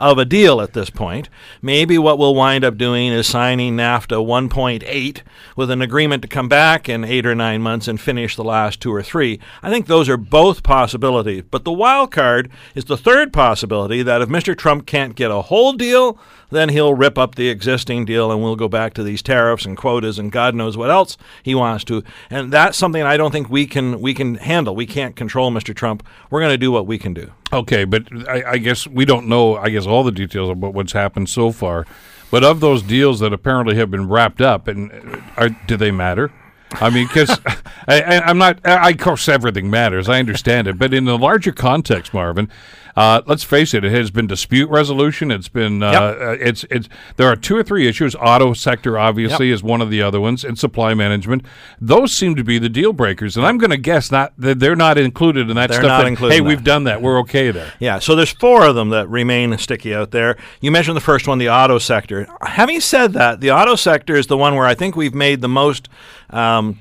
of a deal at this point. Maybe what we'll wind up doing is signing NAFTA 1.8 with an agreement to come back in eight or nine months and finish the last two or three. I think those are both possibilities. But the wild card is the third possibility that if Mr. Trump can't get a whole deal, then he'll rip up the existing deal and we'll go back to these tariffs and quotas and God knows what else he wants to. And that's something I don't think we can we can handle. We can't control Mr. Trump. We're going to do what we can do. Okay, but I, I guess we don't know. I guess all the details about what's happened so far. But of those deals that apparently have been wrapped up, and uh, are, do they matter? I mean, because I, am not. I, of course, everything matters. I understand it, but in the larger context, Marvin, uh, let's face it, it has been dispute resolution. It's been uh, Yep. uh, it's it's there are two or three issues. Auto sector obviously Yep. is one of the other ones, and supply management. Those seem to be the deal breakers, and I'm going to guess not that they're not included in that They're stuff. not that, included hey, we've done that. We're okay there. Yeah, so there's four of them that remain sticky out there. You mentioned the first one, the auto sector. Having said that, the auto sector is the one where I think we've made the most. Um,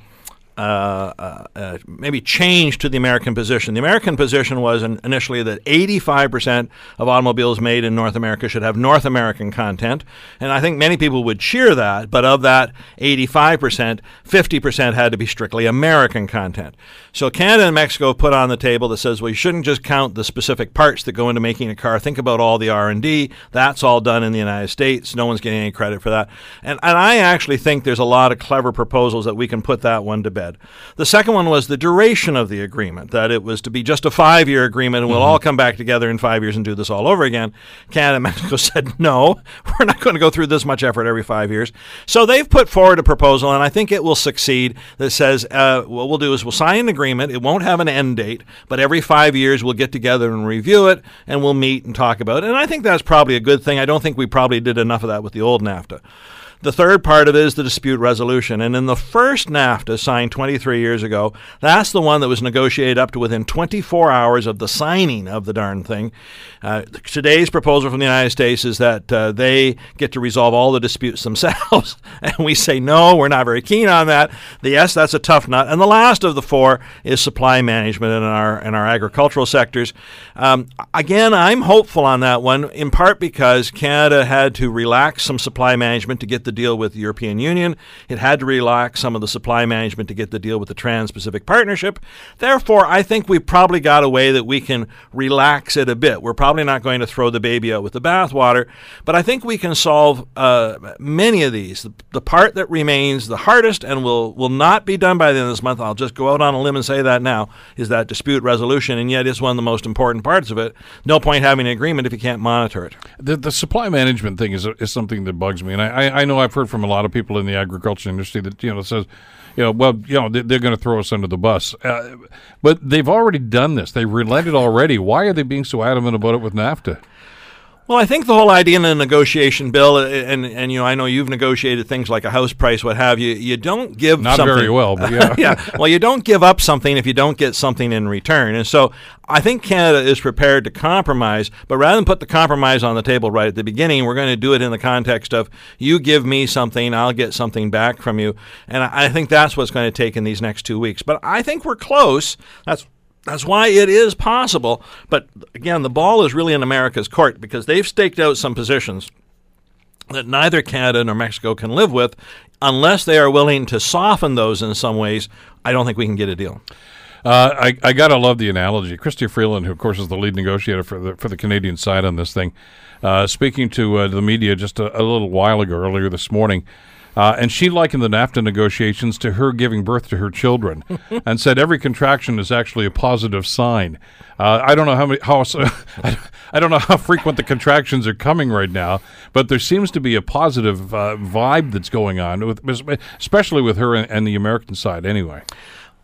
uh, uh, uh, maybe change to the American position. The American position was in, initially that 85% of automobiles made in North America should have North American content, and I think many people would cheer that. But of that 85%, 50% had to be strictly American content. So Canada and Mexico put on the table that says, well, you shouldn't just count the specific parts that go into making a car. Think about all the R&D. That's all done in the United States. No one's getting any credit for that. And, and I actually think there's a lot of clever proposals that we can put that one to bed. The second one was the duration of the agreement, that it was to be just a five-year agreement and we'll all come back together in five years and do this all over again. Canada and Mexico said, no, we're not going to go through this much effort every five years. So they've put forward a proposal, and I think it will succeed, that says uh, what we'll do is we'll sign an agreement. It won't have an end date, but every five years we'll get together and review it, and we'll meet and talk about it. And I think that's probably a good thing. I don't think we probably did enough of that with the old NAFTA. The third part of it is the dispute resolution. And in the first NAFTA signed 23 years ago, that's the one that was negotiated up to within 24 hours of the signing of the darn thing. Uh, today's proposal from the United States is that uh, they get to resolve all the disputes themselves. and we say, no, we're not very keen on that. The, yes, that's a tough nut. And the last of the four is supply management in our, in our agricultural sectors. Um, again, I'm hopeful on that one, in part because Canada had to relax some supply management to get the deal with the European Union. It had to relax some of the supply management to get the deal with the Trans Pacific Partnership. Therefore, I think we've probably got a way that we can relax it a bit. We're probably not going to throw the baby out with the bathwater, but I think we can solve uh, many of these. The, the part that remains the hardest and will, will not be done by the end of this month, I'll just go out on a limb and say that now, is that dispute resolution, and yet it's one of the most important parts of it. No point having an agreement if you can't monitor it. The, the supply management thing is is something that bugs me, and I, I, I know I've heard from a lot of people in the agriculture industry that you know says, you know, well, you know, they, they're going to throw us under the bus, uh, but they've already done this. They relented already. Why are they being so adamant about it with NAFTA? Well, I think the whole idea in a negotiation bill, uh, and and you know, I know you've negotiated things like a house price, what have you. You don't give Not something, very well, but yeah. yeah. Well, you don't give up something if you don't get something in return, and so I think Canada is prepared to compromise. But rather than put the compromise on the table right at the beginning, we're going to do it in the context of you give me something, I'll get something back from you, and I I think that's what's going to take in these next two weeks. But I think we're close. That's that's why it is possible. But again, the ball is really in America's court because they've staked out some positions that neither Canada nor Mexico can live with unless they are willing to soften those in some ways. I don't think we can get a deal. Uh, I, I gotta love the analogy. Chrystia Freeland, who of course is the lead negotiator for the for the Canadian side on this thing, uh, speaking to uh, the media just a, a little while ago, earlier this morning, uh, and she likened the NAFTA negotiations to her giving birth to her children, and said every contraction is actually a positive sign. Uh, I don't know how many how I don't know how frequent the contractions are coming right now, but there seems to be a positive uh, vibe that's going on with, especially with her and, and the American side. Anyway.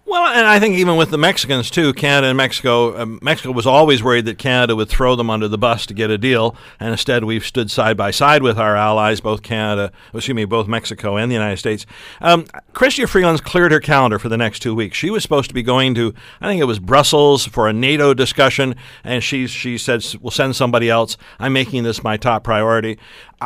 Well, and I think even with the Mexicans too, Canada and Mexico, uh, Mexico was always worried that Canada would throw them under the bus to get a deal, and instead we've stood side by side with our allies, both Canada, excuse me, both Mexico and the United States. Um, Chrystia Freeland's cleared her calendar for the next two weeks. She was supposed to be going to, I think it was Brussels for a NATO discussion, and she she said we'll send somebody else. I'm making this my top priority.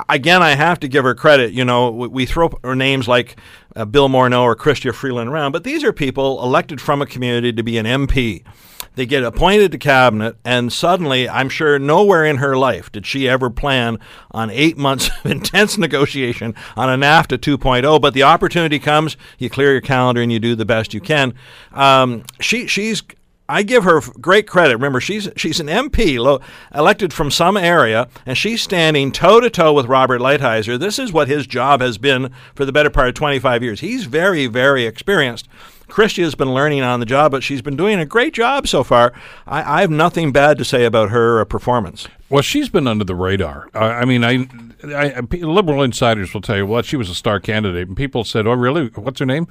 Again, I have to give her credit. You know, we, we throw her names like uh, Bill Morneau or Chrystia Freeland around, but these are people elected from a community to be an MP. They get appointed to cabinet, and suddenly, I'm sure nowhere in her life did she ever plan on eight months of intense negotiation on a NAFTA 2.0. But the opportunity comes, you clear your calendar, and you do the best you can. Um, she, she's I give her great credit. Remember, she's she's an MP lo, elected from some area, and she's standing toe to toe with Robert Lighthizer. This is what his job has been for the better part of 25 years. He's very, very experienced. Chrystia has been learning on the job, but she's been doing a great job so far. I, I have nothing bad to say about her performance. Well, she's been under the radar. Uh, I mean, I, I, liberal insiders will tell you, well, she was a star candidate, and people said, "Oh, really? What's her name?"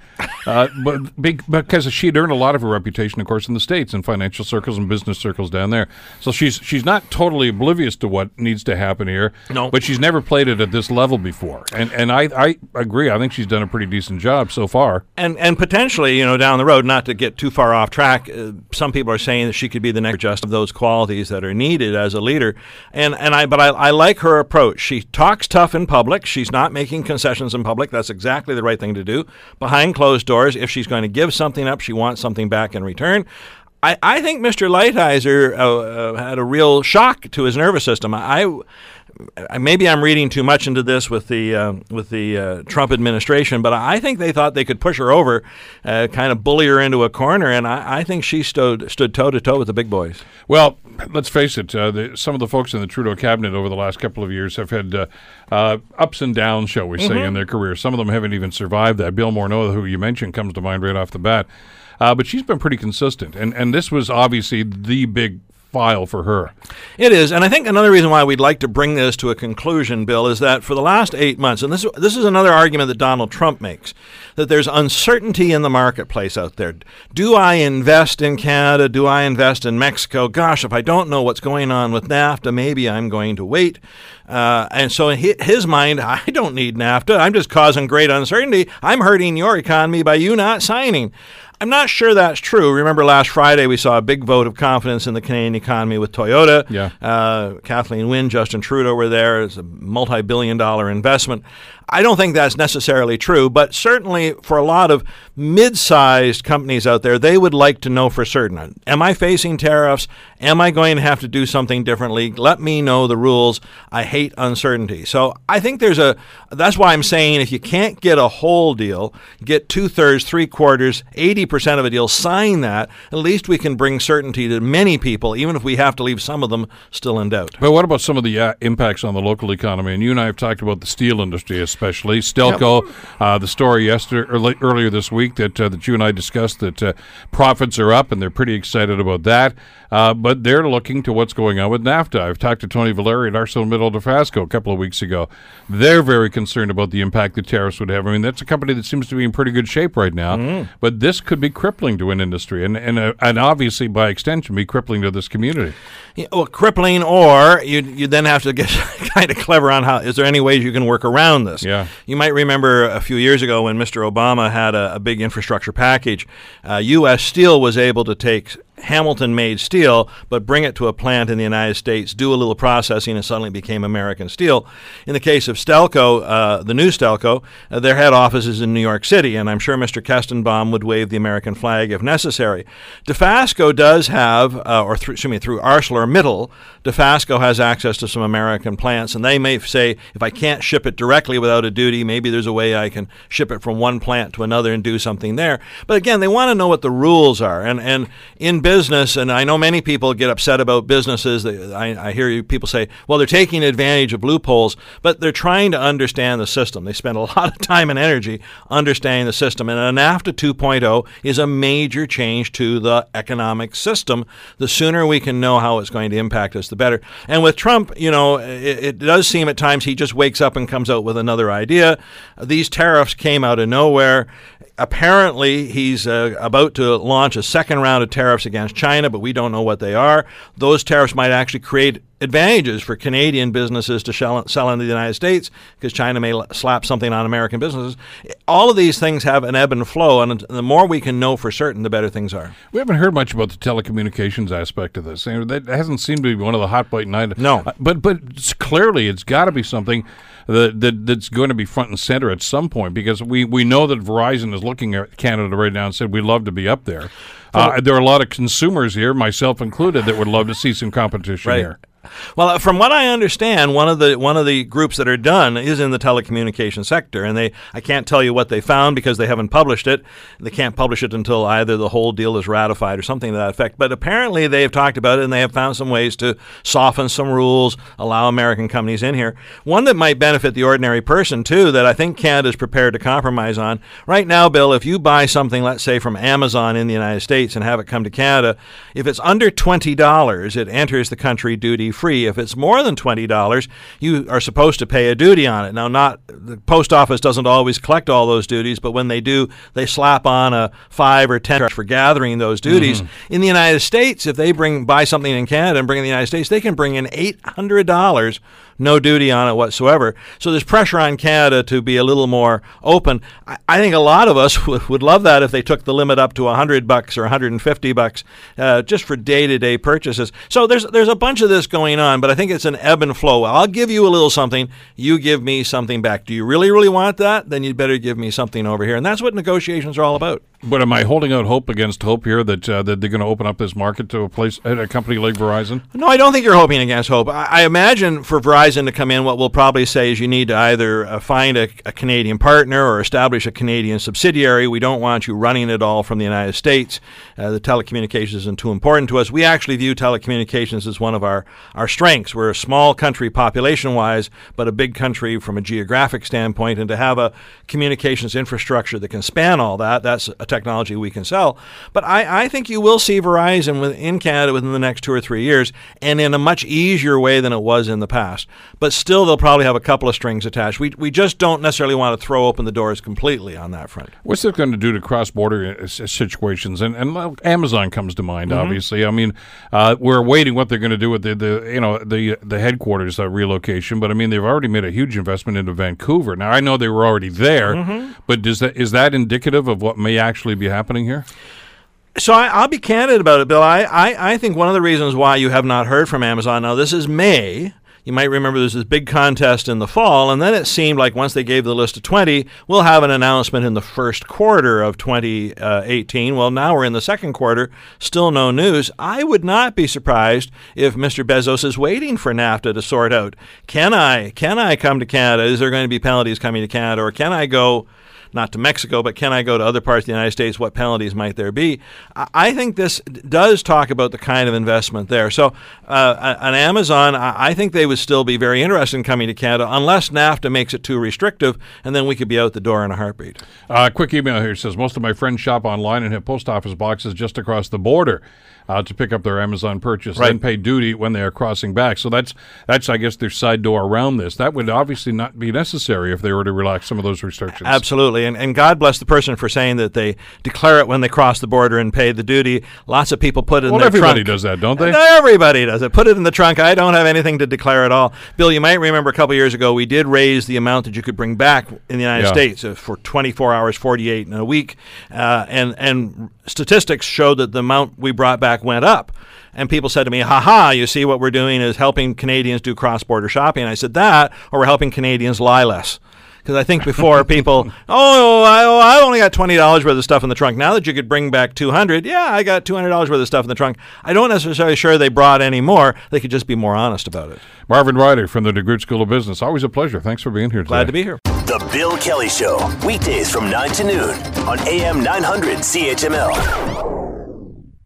Uh, but because she'd earned a lot of her reputation, of course, in the states in financial circles and business circles down there. So she's she's not totally oblivious to what needs to happen here. No, but she's never played it at this level before, and and I I agree. I think she's done a pretty decent job so far. And and potentially, you know, down the road, not to get too far off track, uh, some people are saying that she could be the next just of those qualities that are needed as a leader and and I but I, I like her approach. She talks tough in public. She's not making concessions in public. That's exactly the right thing to do. Behind closed doors, if she's going to give something up, she wants something back in return. I, I think Mr. Lighthizer uh, uh, had a real shock to his nervous system. I, maybe I'm reading too much into this with the uh, with the uh, Trump administration, but I think they thought they could push her over, uh, kind of bully her into a corner, and I, I think she stood stood toe to toe with the big boys. Well, let's face it. Uh, the, some of the folks in the Trudeau cabinet over the last couple of years have had uh, uh, ups and downs, shall we say, mm-hmm. in their career. Some of them haven't even survived that. Bill Morneau, who you mentioned, comes to mind right off the bat. but she's been pretty consistent, and and this was obviously the big file for her. It is, and I think another reason why we'd like to bring this to a conclusion, Bill, is that for the last eight months, and this this is another argument that Donald Trump makes, that there's uncertainty in the marketplace out there. Do I invest in Canada? Do I invest in Mexico? Gosh, if I don't know what's going on with NAFTA, maybe I'm going to wait. Uh, and so in his mind, I don't need NAFTA. I'm just causing great uncertainty. I'm hurting your economy by you not signing. I'm not sure that's true. Remember last Friday we saw a big vote of confidence in the Canadian economy with Toyota. Yeah. Uh, Kathleen Wynne, Justin Trudeau were there. It's a multi-billion dollar investment. I don't think that's necessarily true, but certainly for a lot of mid sized companies out there, they would like to know for certain Am I facing tariffs? Am I going to have to do something differently? Let me know the rules. I hate uncertainty. So I think there's a, that's why I'm saying if you can't get a whole deal, get two thirds, three quarters, 80% of a deal, sign that. At least we can bring certainty to many people, even if we have to leave some of them still in doubt. But what about some of the uh, impacts on the local economy? And you and I have talked about the steel industry, especially Stelco. Yep. Uh, the story yesterday, earlier this week that uh, that you and I discussed that uh, profits are up, and they're pretty excited about that. Uh, but they're looking to what's going on with NAFTA. I've talked to Tony Valeri at ArcelorMittal Dofasco a couple of weeks ago. They're very concerned about the impact the tariffs would have. I mean, that's a company that seems to be in pretty good shape right now, mm. but this could be crippling to an industry, and and uh, and obviously by extension, be crippling to this community. Yeah, well, crippling, or you you then have to get kind of clever on how is there any ways you can work around this? Yeah. You might remember a few years ago when Mr. Obama had a, a big infrastructure package, uh, U.S. Steel was able to take Hamilton made steel, but bring it to a plant in the United States, do a little processing, and suddenly became American steel. In the case of Stelco, uh, the new Stelco, uh, their head office is in New York City, and I'm sure Mr. Kestenbaum would wave the American flag if necessary. Dofasco does have, uh, or through, excuse me, through ArcelorMittal, Dofasco has access to some American plants, and they may say, if I can't ship it directly without a duty, maybe there's a way I can ship it from one plant to another and do something there. But again, they want to know what the rules are, and and in business, and I know many people get upset about businesses. I, I hear you, people say, well, they're taking advantage of loopholes, but they're trying to understand the system. They spend a lot of time and energy understanding the system. And an NAFTA 2.0 is a major change to the economic system. The sooner we can know how it's going to impact us, the better. And with Trump, you know, it, it does seem at times he just wakes up and comes out with another idea. These tariffs came out of nowhere apparently, he's uh, about to launch a second round of tariffs against China, but we don't know what they are. Those tariffs might actually create advantages for Canadian businesses to sell, sell into the United States because China may slap something on American businesses. All of these things have an ebb and flow, and the more we can know for certain, the better things are. We haven't heard much about the telecommunications aspect of this. That hasn't seemed to be one of the hot button items. No, uh, but but it's clearly it's got to be something that, that that's going to be front and center at some point because we we know that Verizon is looking at Canada right now and said we'd love to be up there. Uh, there are a lot of consumers here, myself included, that would love to see some competition right. here. Well, uh, from what I understand, one of the one of the groups that are done is in the telecommunication sector, and they I can't tell you what they found because they haven't published it. They can't publish it until either the whole deal is ratified or something to that effect. But apparently, they have talked about it and they have found some ways to soften some rules, allow American companies in here. One that might benefit the ordinary person too, that I think Canada is prepared to compromise on right now. Bill, if you buy something, let's say from Amazon in the United States and have it come to Canada, if it's under twenty dollars, it enters the country duty free. If it's more than $20, you are supposed to pay a duty on it. Now, not the post office doesn't always collect all those duties, but when they do, they slap on a 5 or 10 for gathering those duties. Mm-hmm. In the United States, if they bring buy something in Canada and bring it in the United States, they can bring in $800 no duty on it whatsoever. So there's pressure on Canada to be a little more open. I, I think a lot of us would, would love that if they took the limit up to 100 bucks or 150 bucks uh, just for day-to-day purchases. So there's there's a bunch of this going on, but I think it's an ebb and flow. I'll give you a little something, you give me something back. Do you really really want that? Then you'd better give me something over here. And that's what negotiations are all about. But am I holding out hope against hope here that uh, that they're going to open up this market to a place a company like Verizon? No, I don't think you're hoping against hope. I, I imagine for Verizon to come in, what we'll probably say is you need to either uh, find a, a, Canadian partner or establish a Canadian subsidiary. We don't want you running it all from the United States. Uh, the telecommunications isn't too important to us. We actually view telecommunications as one of our our strengths. We're a small country population wise, but a big country from a geographic standpoint, and to have a communications infrastructure that can span all that, that's a technology we can sell. But I, I think you will see Verizon in Canada within the next two or three years, and in a much easier way than it was in the past. But still, they'll probably have a couple of strings attached. We, we just don't necessarily want to throw open the doors completely on that front. What's it going to do to cross border uh, situations? And, and Amazon comes to mind, mm-hmm. obviously. I mean, uh, we're waiting what they're going to do with the, the you know the the headquarters uh, relocation, but I mean they've already made a huge investment into Vancouver. Now I know they were already there, mm-hmm. but does that is that indicative of what may actually be happening here? So I, will be candid about it, Bill. I, I, I think one of the reasons why you have not heard from Amazon now this is May. You might remember there's this big contest in the fall, and then it seemed like once they gave the list of 20, we'll have an announcement in the first quarter of 2018. Well, now we're in the second quarter, still no news. I would not be surprised if Mr. Bezos is waiting for NAFTA to sort out can I can I come to Canada? Is there going to be penalties coming to Canada, or can I go? Not to Mexico, but can I go to other parts of the United States? What penalties might there be? I think this does talk about the kind of investment there. So, uh, on Amazon, I think they would still be very interested in coming to Canada unless NAFTA makes it too restrictive, and then we could be out the door in a heartbeat. Uh, quick email here says most of my friends shop online and have post office boxes just across the border uh, to pick up their Amazon purchase, right. then pay duty when they are crossing back. So that's that's I guess their side door around this. That would obviously not be necessary if they were to relax some of those restrictions. Absolutely, and and God bless the person for saying that they declare it when they cross the border and pay the duty. Lots of people put it well, in their trunk. everybody trunk. does that, don't they? everybody does it. Put it in the trunk. I don't have anything to declare at all. Bill, you might remember a couple years ago we did raise the amount that you could bring back in the United yeah. States uh, for 24 hours, 48 in a week, uh, and and statistics showed that the amount we brought back went up. And people said to me, haha, you see what we're doing is helping Canadians do cross border shopping. And I said, that, or we're helping Canadians lie less. Because I think before people, oh, I, oh, I only got twenty dollars worth of stuff in the trunk. Now that you could bring back two hundred, yeah, I got two hundred dollars worth of stuff in the trunk. I don't necessarily sure they brought any more. They could just be more honest about it. Marvin Ryder from the DeGroote School of Business. Always a pleasure. Thanks for being here. Today. Glad to be here. The Bill Kelly Show weekdays from nine to noon on AM nine hundred CHML.